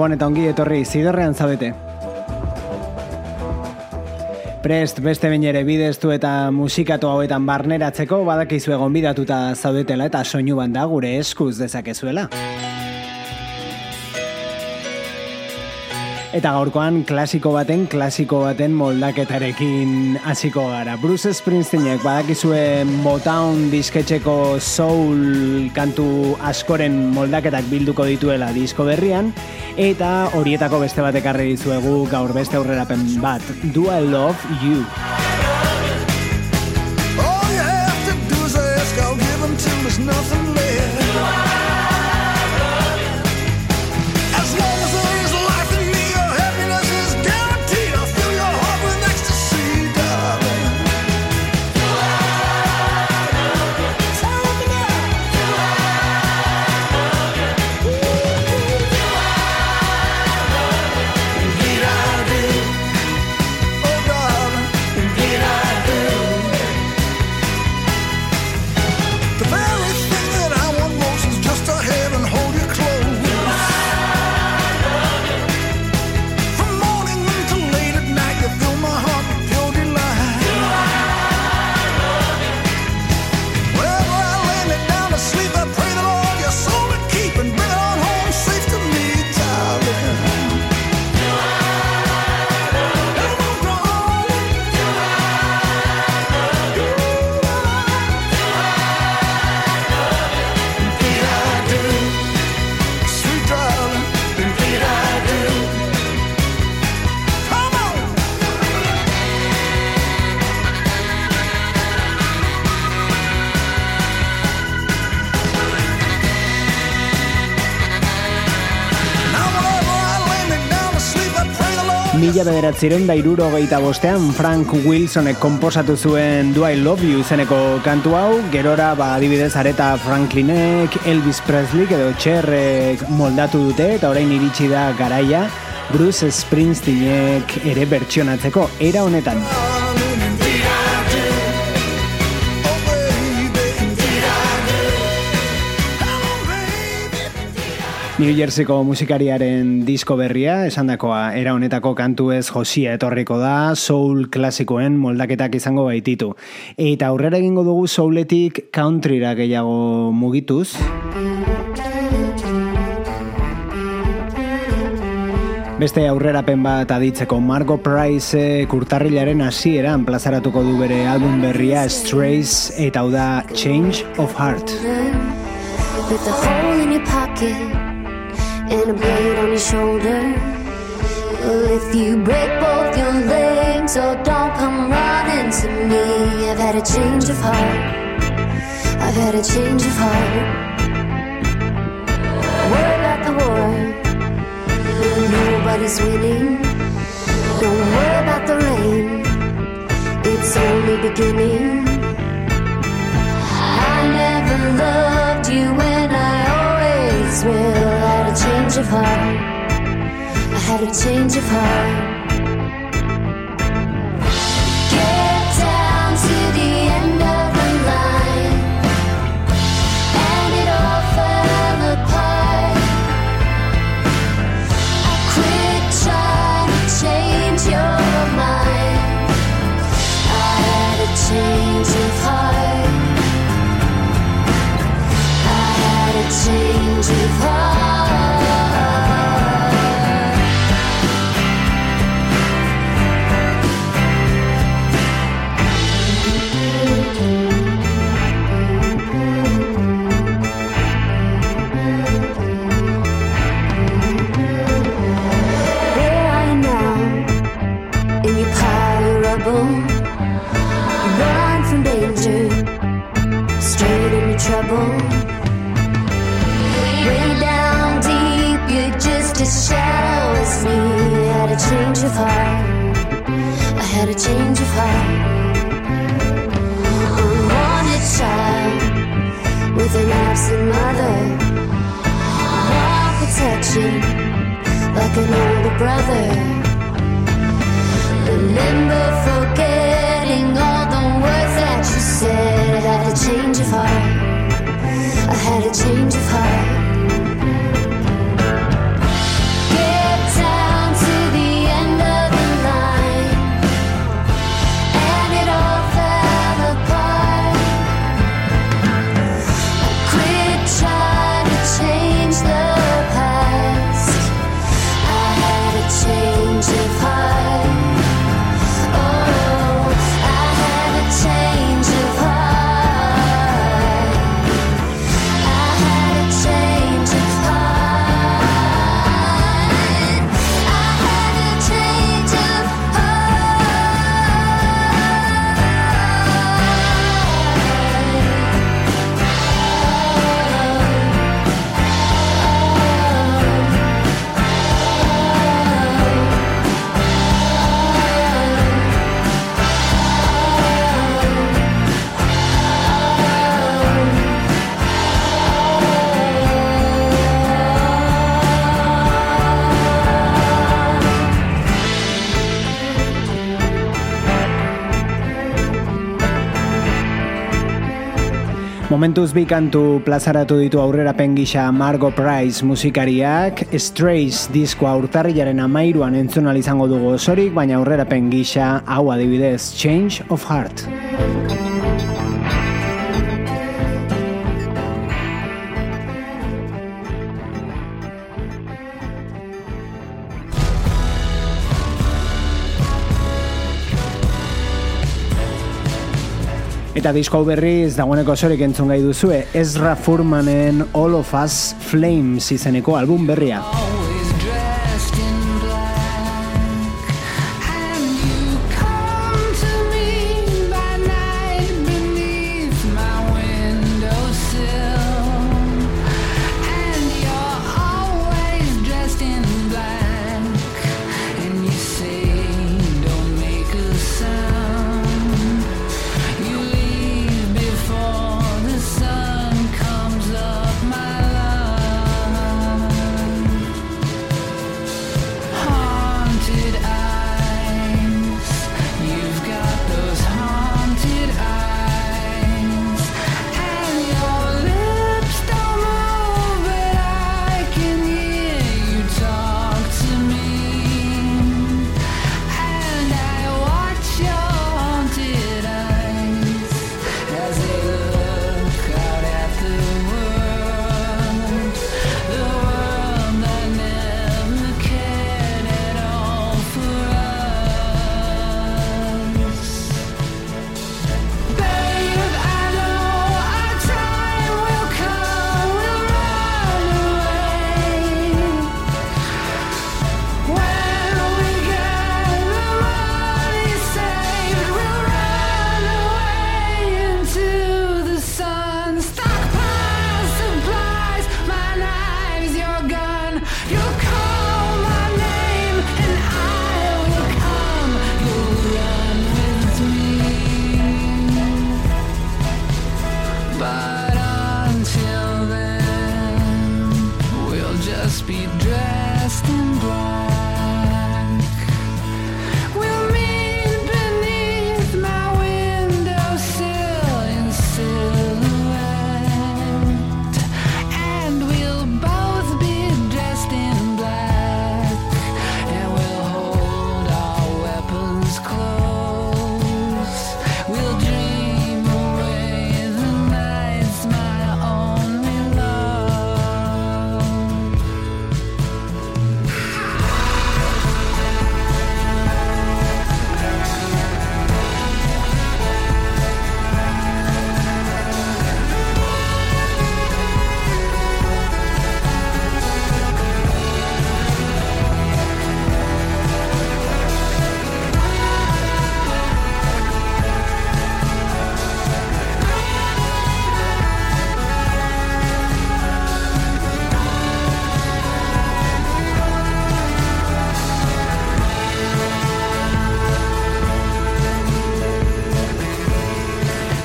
Gabon eta ongi etorri zidorrean zaudete. Prest beste bain ere bideztu eta musikatu hauetan barneratzeko badakizu egon bidatuta zaudetela eta soinu banda gure eskuz dezakezuela. Eta gaurkoan klasiko baten, klasiko baten moldaketarekin hasiko gara. Bruce Springsteenek badakizue Motown disketxeko soul kantu askoren moldaketak bilduko dituela disko berrian, eta horietako beste batek arre dizuegu gaur beste aurrerapen bat. Do I love you? Mila bederatziren da iruro bostean Frank Wilsonek komposatu zuen Do I Love You izeneko kantu hau, gerora ba adibidez areta Franklinek, Elvis Presley edo Txerrek moldatu dute eta orain iritsi da garaia. Bruce Springsteenek ere bertsionatzeko. Era honetan. New Jerseyko musikariaren disko berria, esandakoa era honetako kantu ez josia etorriko da, soul klasikoen moldaketak izango baititu. Eta aurrera egingo dugu souletik countryra gehiago mugituz. Beste aurrerapen bat aditzeko Margo Price kurtarrilaren hasieran plazaratuko du bere album berria Strays eta hau da Change of Heart. With a hole in your pocket and a blade on your shoulder. Well, if you break both your legs, oh, don't come running to me. I've had a change of heart. I've had a change of heart. Worry about the war. Nobody's winning. Don't worry about the rain. It's only beginning. I never loved you when I always will of heart. I had a change of heart. Momentuz bi kantu plazaratu ditu aurrera pengisa Margo Price musikariak, Strays diskoa urtarrilaren amairuan entzun izango dugu osorik, baina aurrera pengisa hau adibidez Change of Heart. Eta disko berriz dagoeneko sorik entzun gai duzue Ezra Furmanen All of Us Flames izeneko album berria.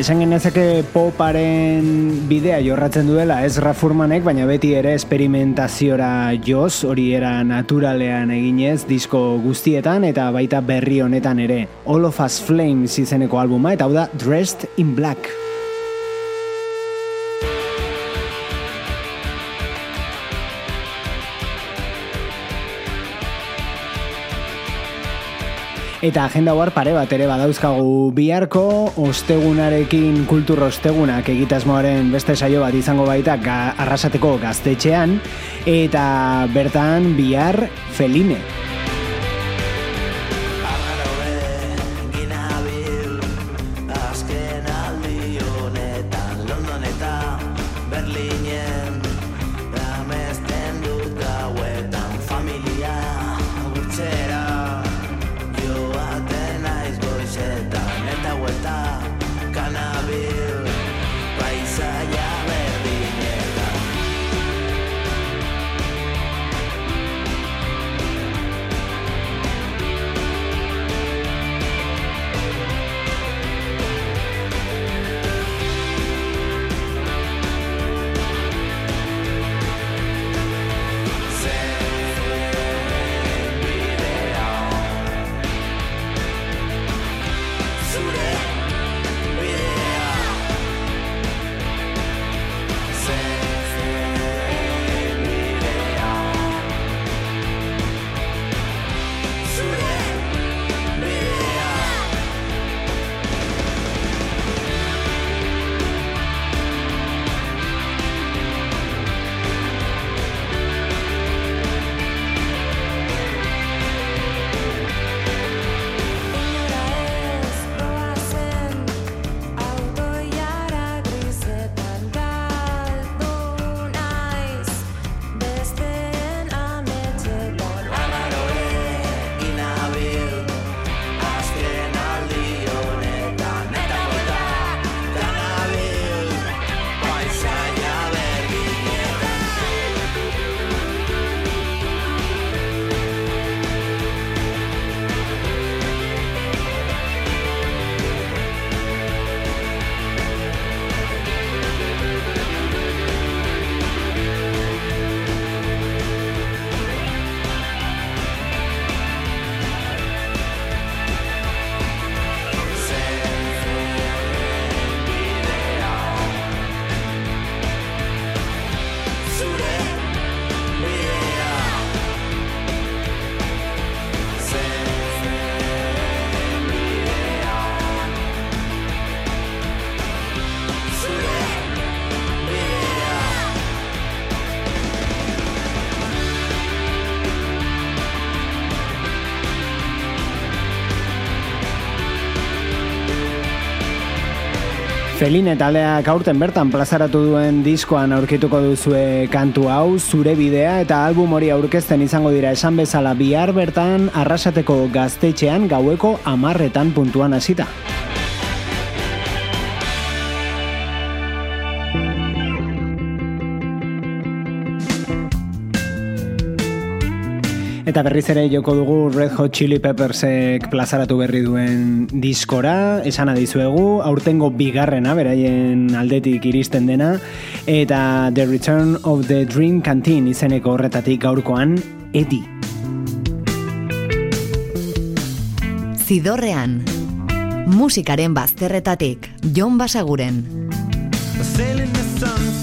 Esan genezake poparen bidea jorratzen duela ez Rafurmanek, baina beti ere esperimentaziora joz, hori era naturalean eginez disko guztietan eta baita berri honetan ere. All of Us Flames izeneko albuma eta hau da Dressed in Black. Eta agenda guar pare bat ere badauzkagu biharko, ostegunarekin kultur ostegunak egitasmoaren beste saio bat izango baita ga, arrasateko gaztetxean, eta bertan bihar feline. Feline taldeak aurten bertan plazaratu duen diskoan aurkituko duzue kantu hau, zure bidea eta album hori aurkezten izango dira esan bezala bihar bertan arrasateko gaztetxean gaueko amarretan puntuan hasita. Eta berriz ere joko dugu Red Hot Chili Peppersek plazaratu berri duen diskora, esan adizuegu, aurtengo bigarrena, beraien aldetik iristen dena, eta The Return of the Dream Canteen izeneko horretatik gaurkoan, Edi. Zidorrean, musikaren bazterretatik, Jon Basaguren. Sailing the sunset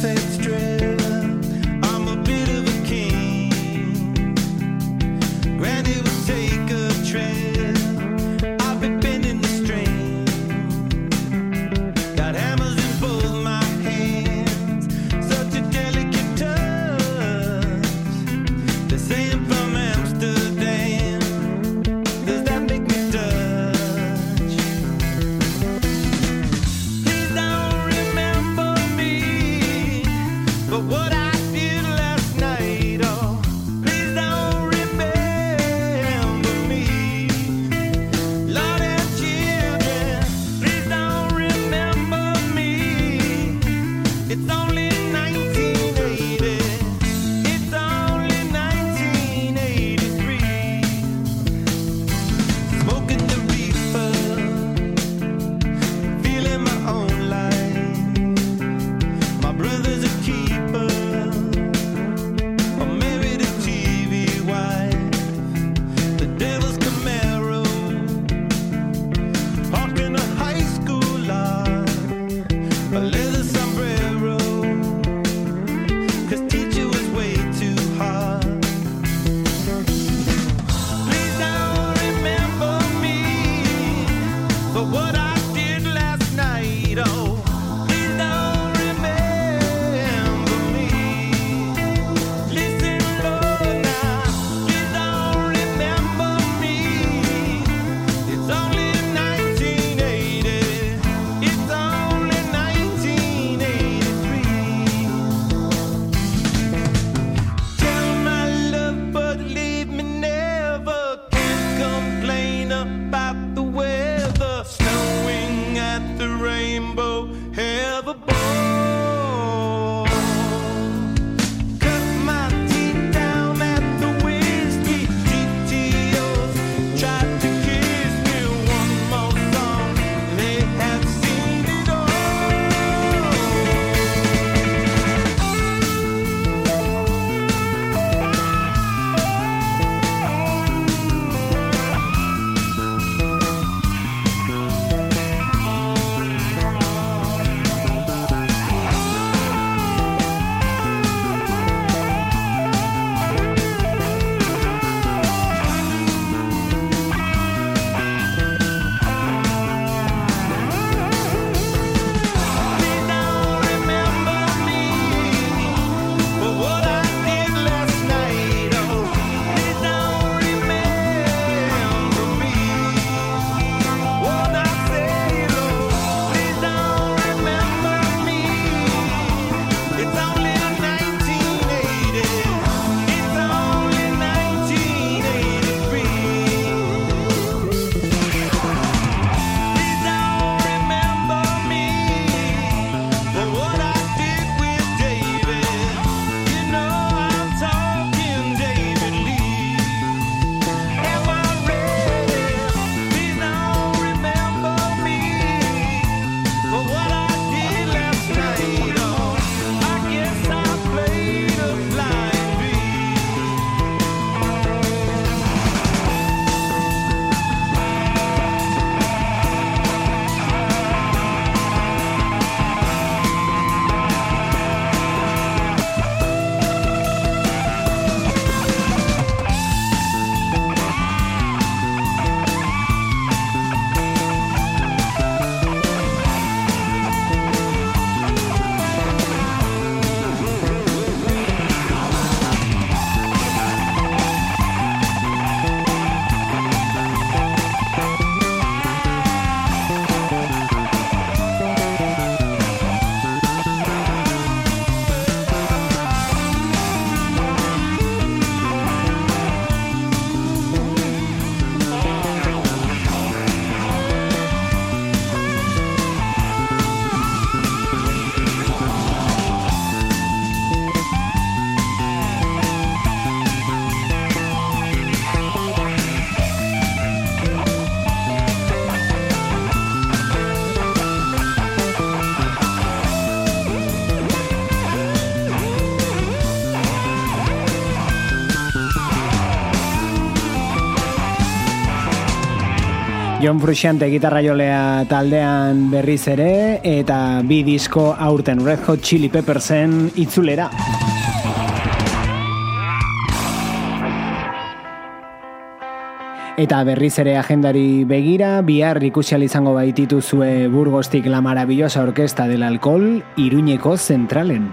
John Frusciante gitarra jolea taldean berriz ere eta bi disko aurten Red Hot Chili Peppersen itzulera. Eta berriz ere agendari begira, bihar ikusial izango baititu zue Burgostik la maravillosa orkesta del alcohol, Iruñeko zentralen.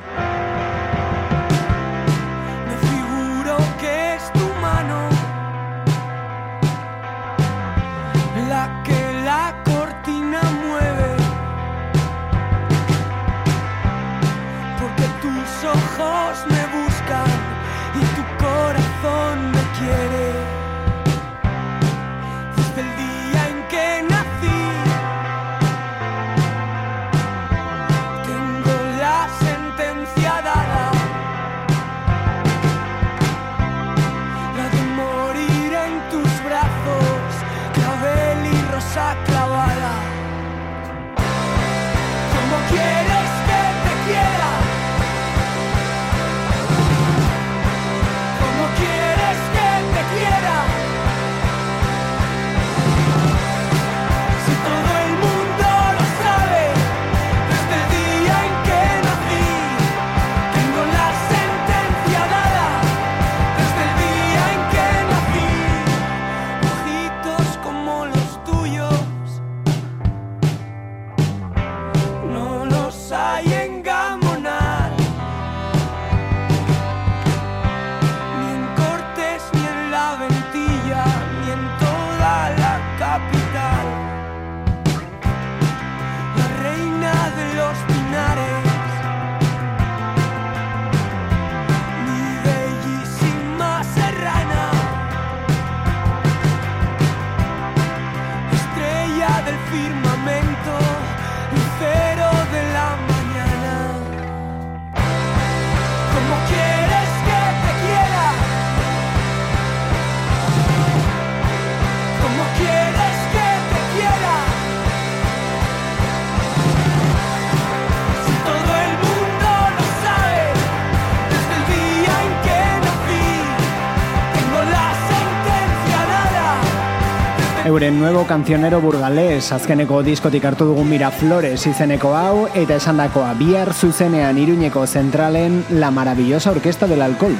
Euren nuevo cancionero burgalés azkeneko diskotik hartu dugun Miraflores izeneko hau eta esandakoa bihar zuzenean Iruñeko zentralen La maravillosa orquesta del alcohol.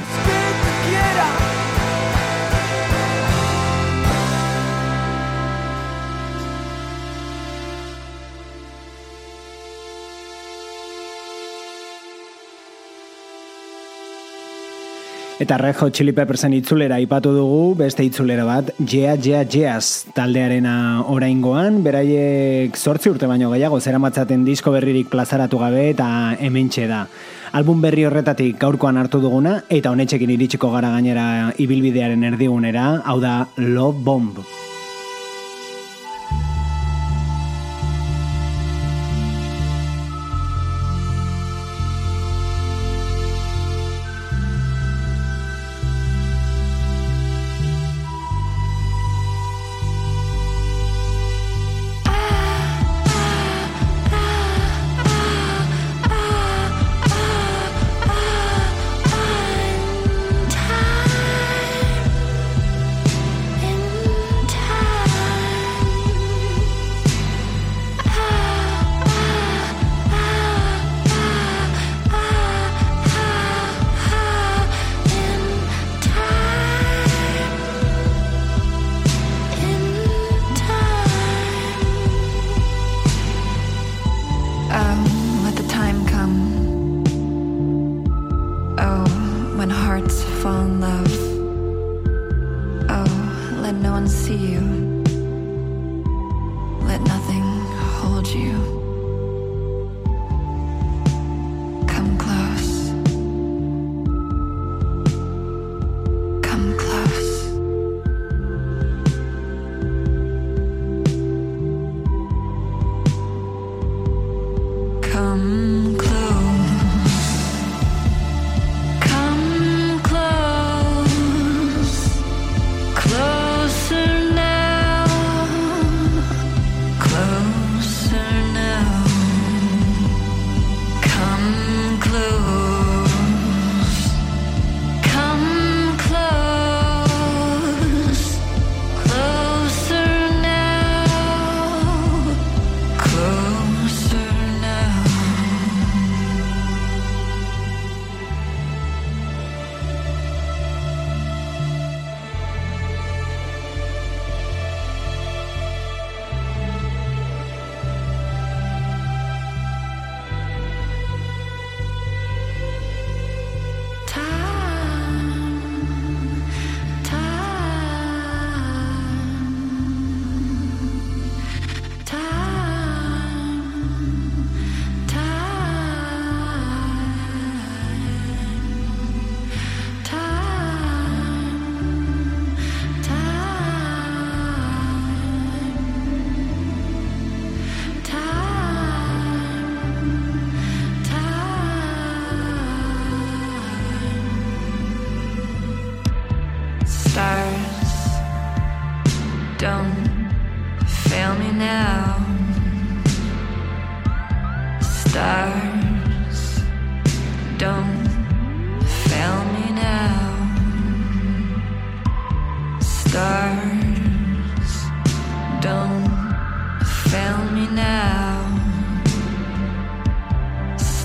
Eta Red Hot Chili Peppersen itzulera ipatu dugu, beste itzulera bat, Jea Jea Jeaz taldearena oraingoan, beraiek sortzi urte baino gehiago, zera matzaten disko berririk plazaratu gabe eta hemen da. Album berri horretatik gaurkoan hartu duguna, eta honetxekin iritsiko gara gainera ibilbidearen erdigunera, hau da Love Bomb.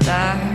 side.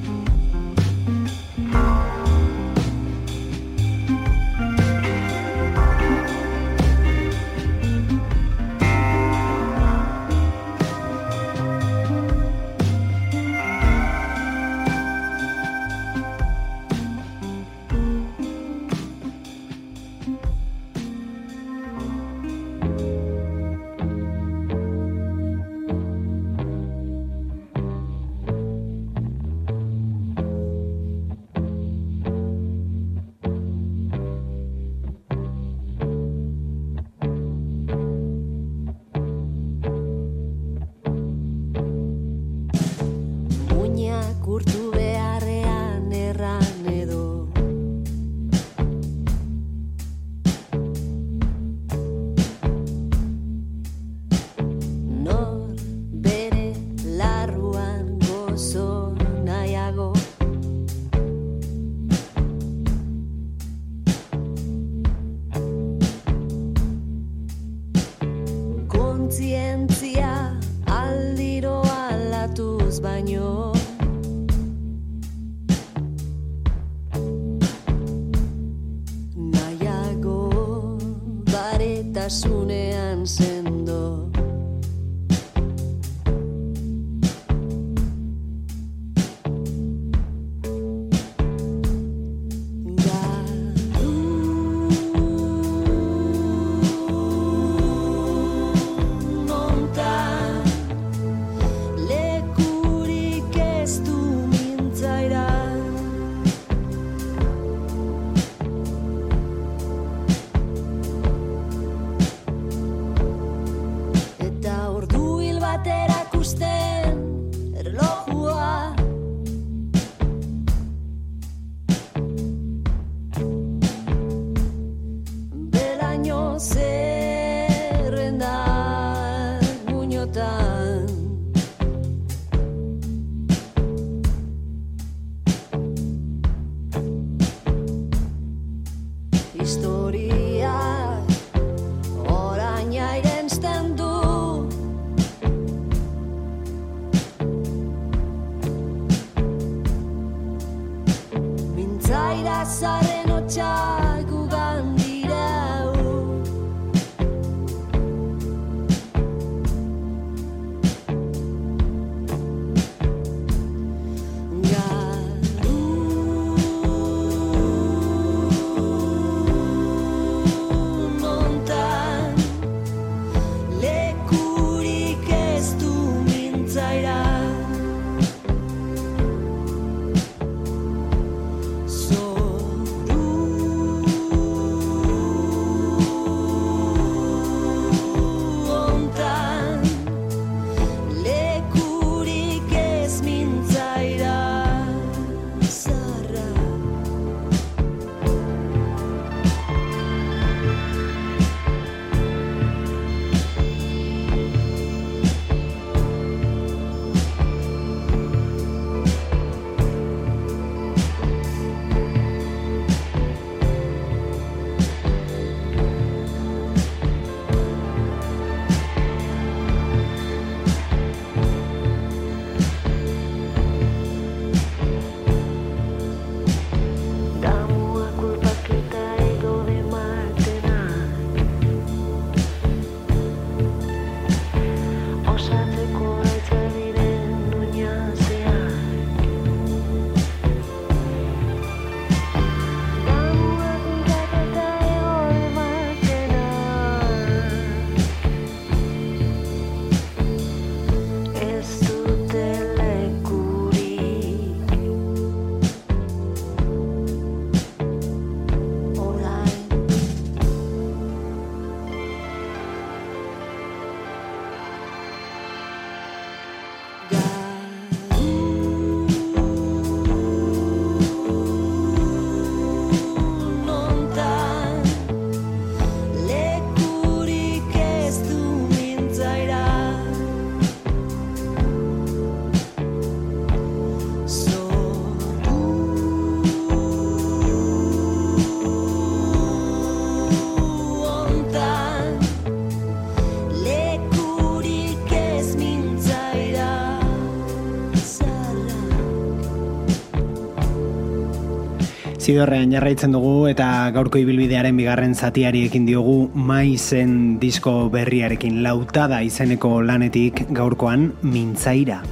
Zidorrean jarraitzen dugu eta gaurko ibilbidearen bigarren zatiari ekin diogu maizen disko berriarekin lautada izeneko lanetik gaurkoan mintzaira.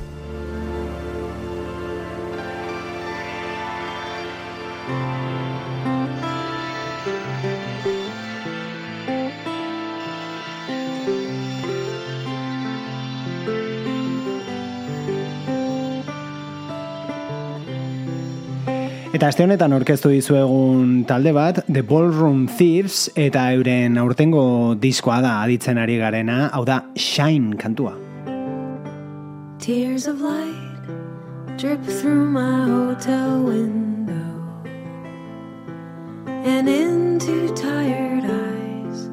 Eta aste honetan orkestu dizuegun talde bat, The Ballroom Thieves, eta euren aurtengo diskoa da aditzen ari garena, hau da Shine kantua. Tears of light drip through my hotel window And into tired eyes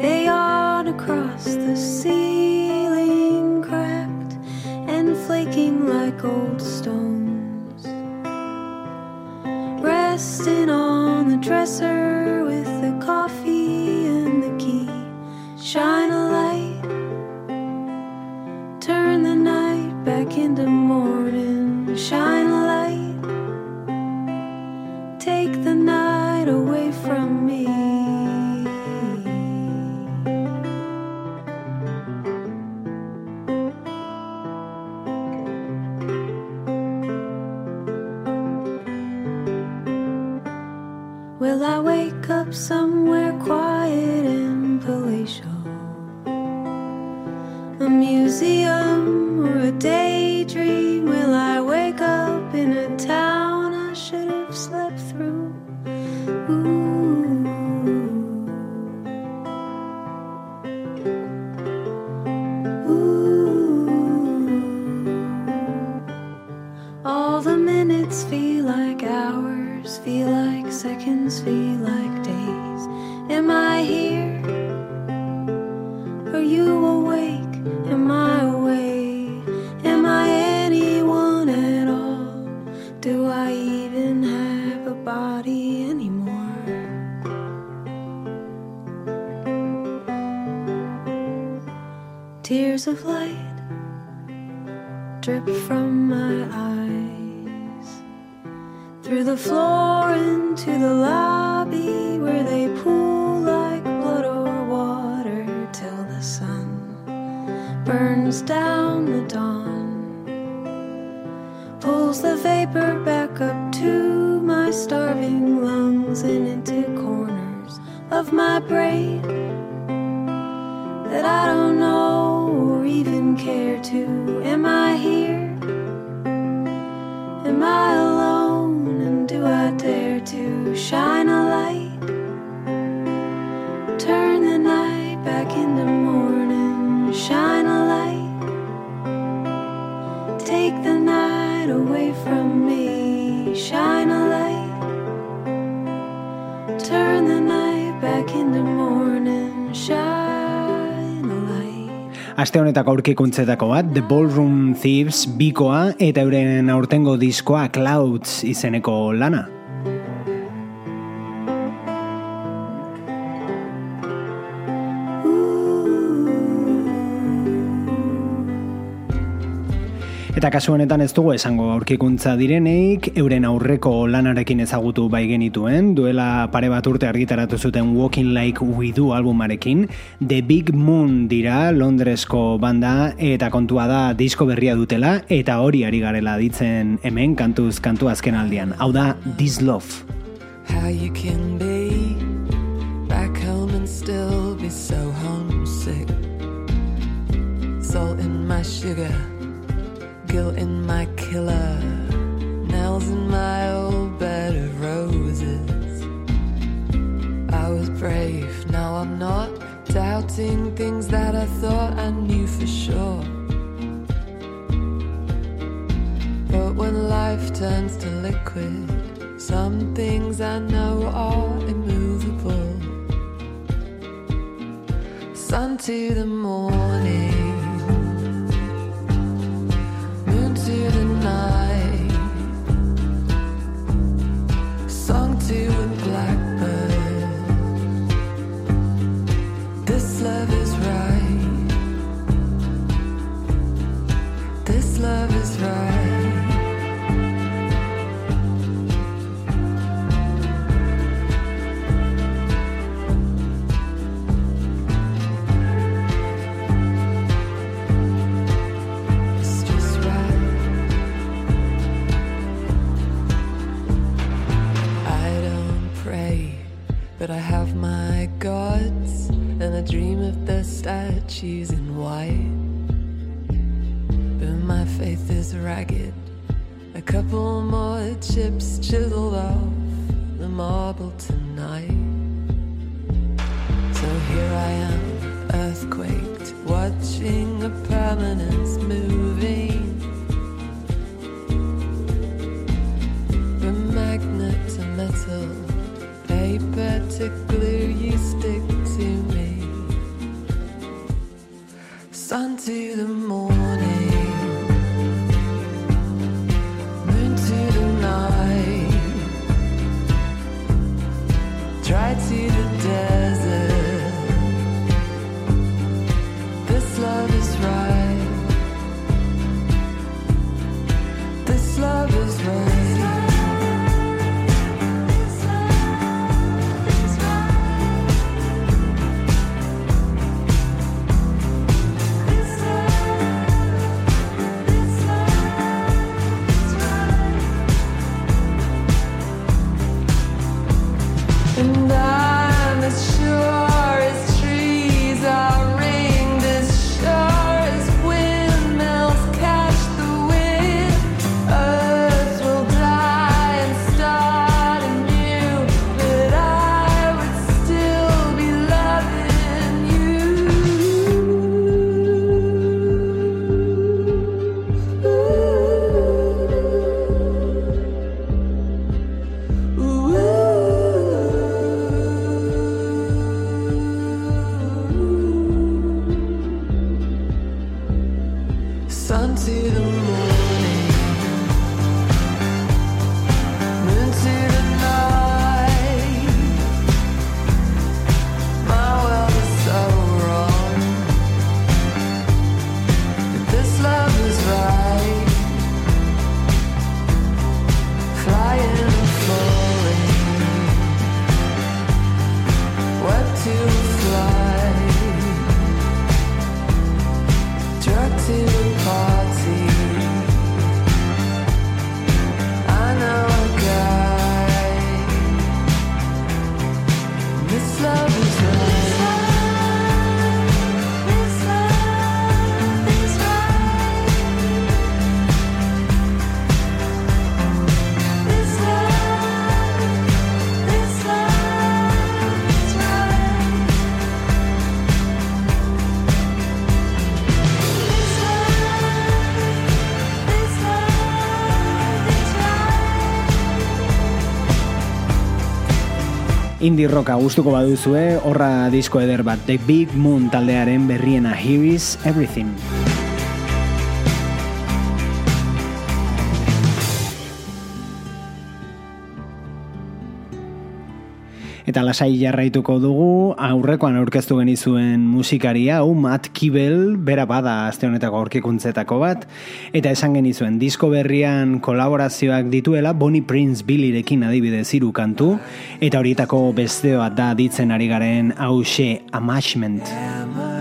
They yawn across the ceiling Cracked and flaking like old stone resting on the dresser with the coffee and the key. Shine a light, turn the night back into morning. Shine a light, Will I wake up somewhere quiet shine a light? Turn the night back into morning, shine a light. Take the night away from me, shine a light. Turn the night back into morning, shine a light. Aste honetako aurkikuntzetako bat, The Ballroom Thieves bikoa eta euren aurtengo diskoa Clouds izeneko lana. Eta kasu honetan ez dugu esango aurkikuntza direneik, euren aurreko lanarekin ezagutu bai genituen, duela pare bat urte argitaratu zuten Walking Like We Do albumarekin, The Big Moon dira Londresko banda eta kontua da disko berria dutela eta hori ari garela ditzen hemen kantuz kantu azken aldian. Hau da This Love. How you can be back home and still be so homesick Salt in my sugar guilt in my killer, nails in my old bed of roses. I was brave, now I'm not, doubting things that I thought I knew for sure. But when life turns to liquid, some things I know are immovable. Sun to the morning. indie rocka gustuko baduzue, horra disko eder bat The Big Moon taldearen berriena Here is Everything. eta lasai jarraituko dugu aurrekoan aurkeztu genizuen musikaria hau Matt Kibel bera bada aste honetako aurkikuntzetako bat eta esan genizuen disko berrian kolaborazioak dituela Bonnie Prince Billyrekin adibidez hiru kantu eta horietako besteoa da ditzen ari garen hause Amashment.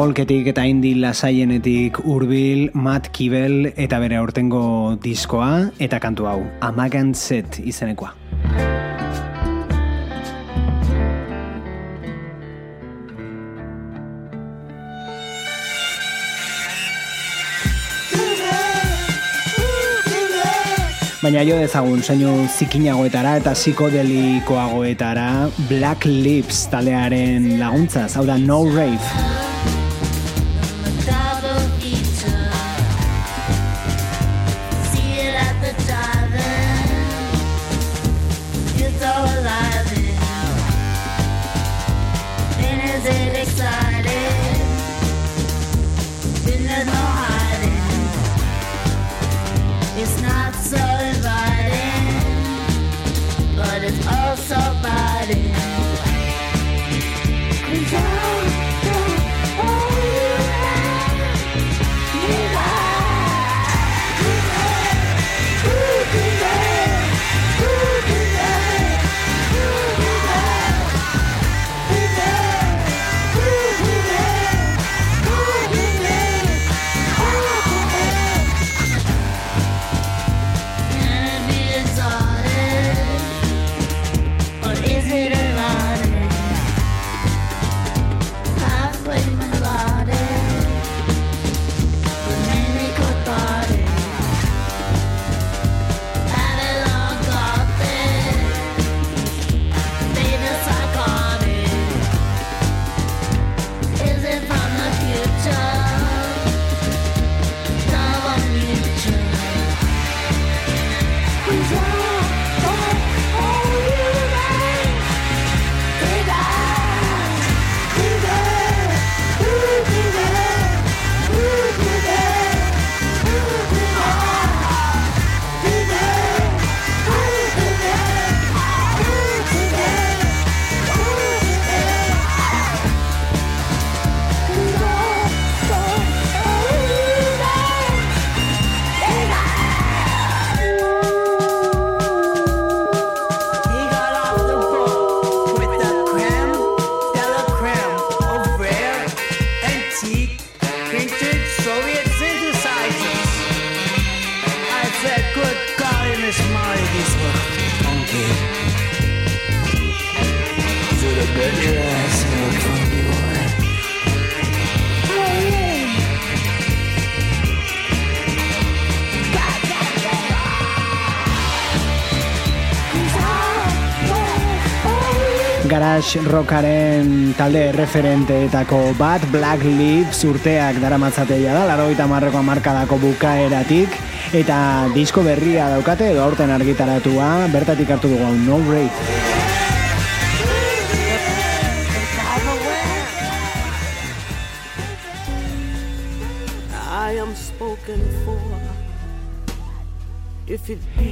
Folketik eta indi lasaienetik urbil, Matt Kibel eta bere aurtengo diskoa eta kantu hau, Amagan Set izenekoa. Baina jo dezagun, zeinu zikinagoetara eta psikodelikoagoetara Black Lips talearen laguntza, hau da No Rave. Garage rockaren talde referenteetako bat Black Lips urteak dara matzateia da, laro eta marreko amarkadako bukaeratik eta disko berria daukate edo aurten argitaratua bertatik hartu dugu No Rate.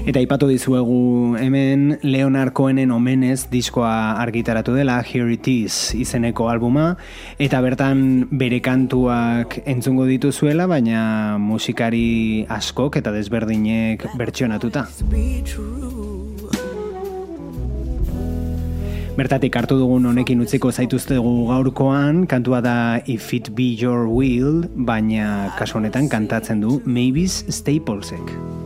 Eta ipatu dizuegu hemen Leonard Cohenen omenez diskoa argitaratu dela Here It Is izeneko albuma eta bertan bere kantuak entzungo dituzuela baina musikari askok eta desberdinek bertsionatuta. Bertatik hartu dugun honekin utziko zaituztegu gaurkoan, kantua da If It Be Your Will, baina kasu honetan kantatzen du Mavis Staplesek.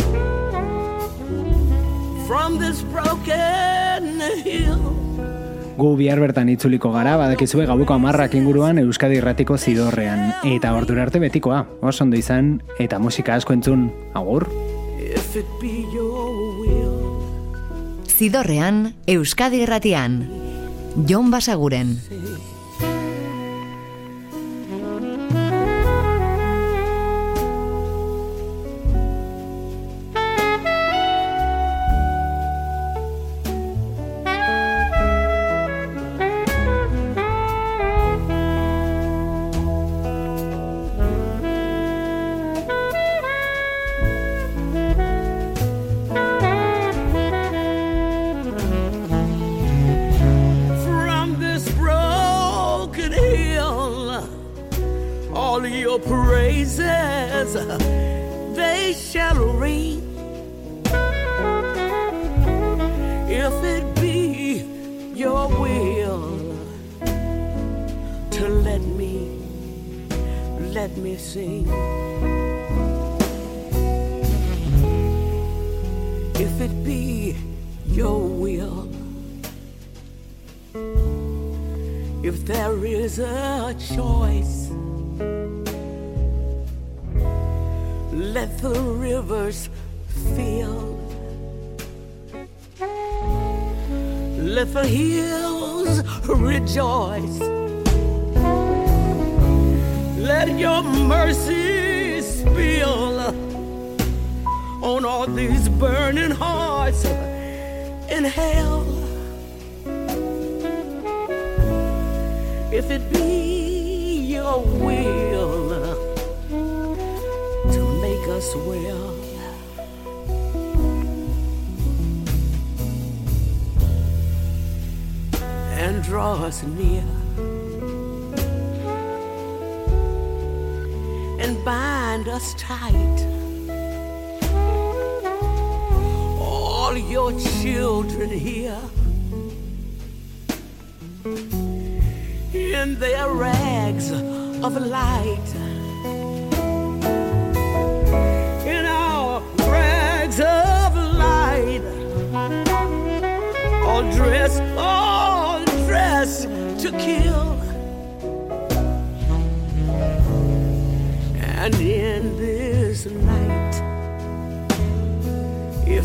From this broken hill Gu bihar bertan itzuliko gara, badakizue gabuko amarrak inguruan Euskadi Irratiko zidorrean. Eta ordura arte betikoa, oso ondo izan, eta musika asko entzun, agur? If it be bind us tight. All your children here in their rags of light. In our rags of light, all dressed, all dressed to kill.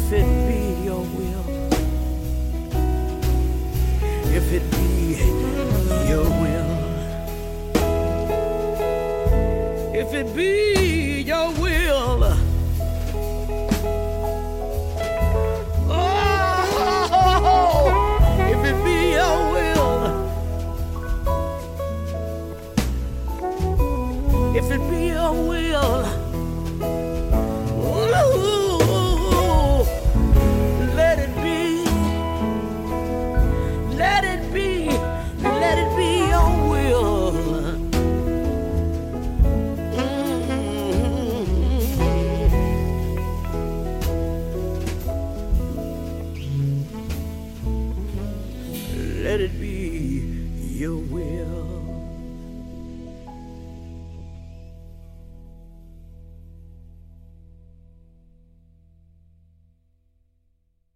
If it be your will, if it be your will. if it be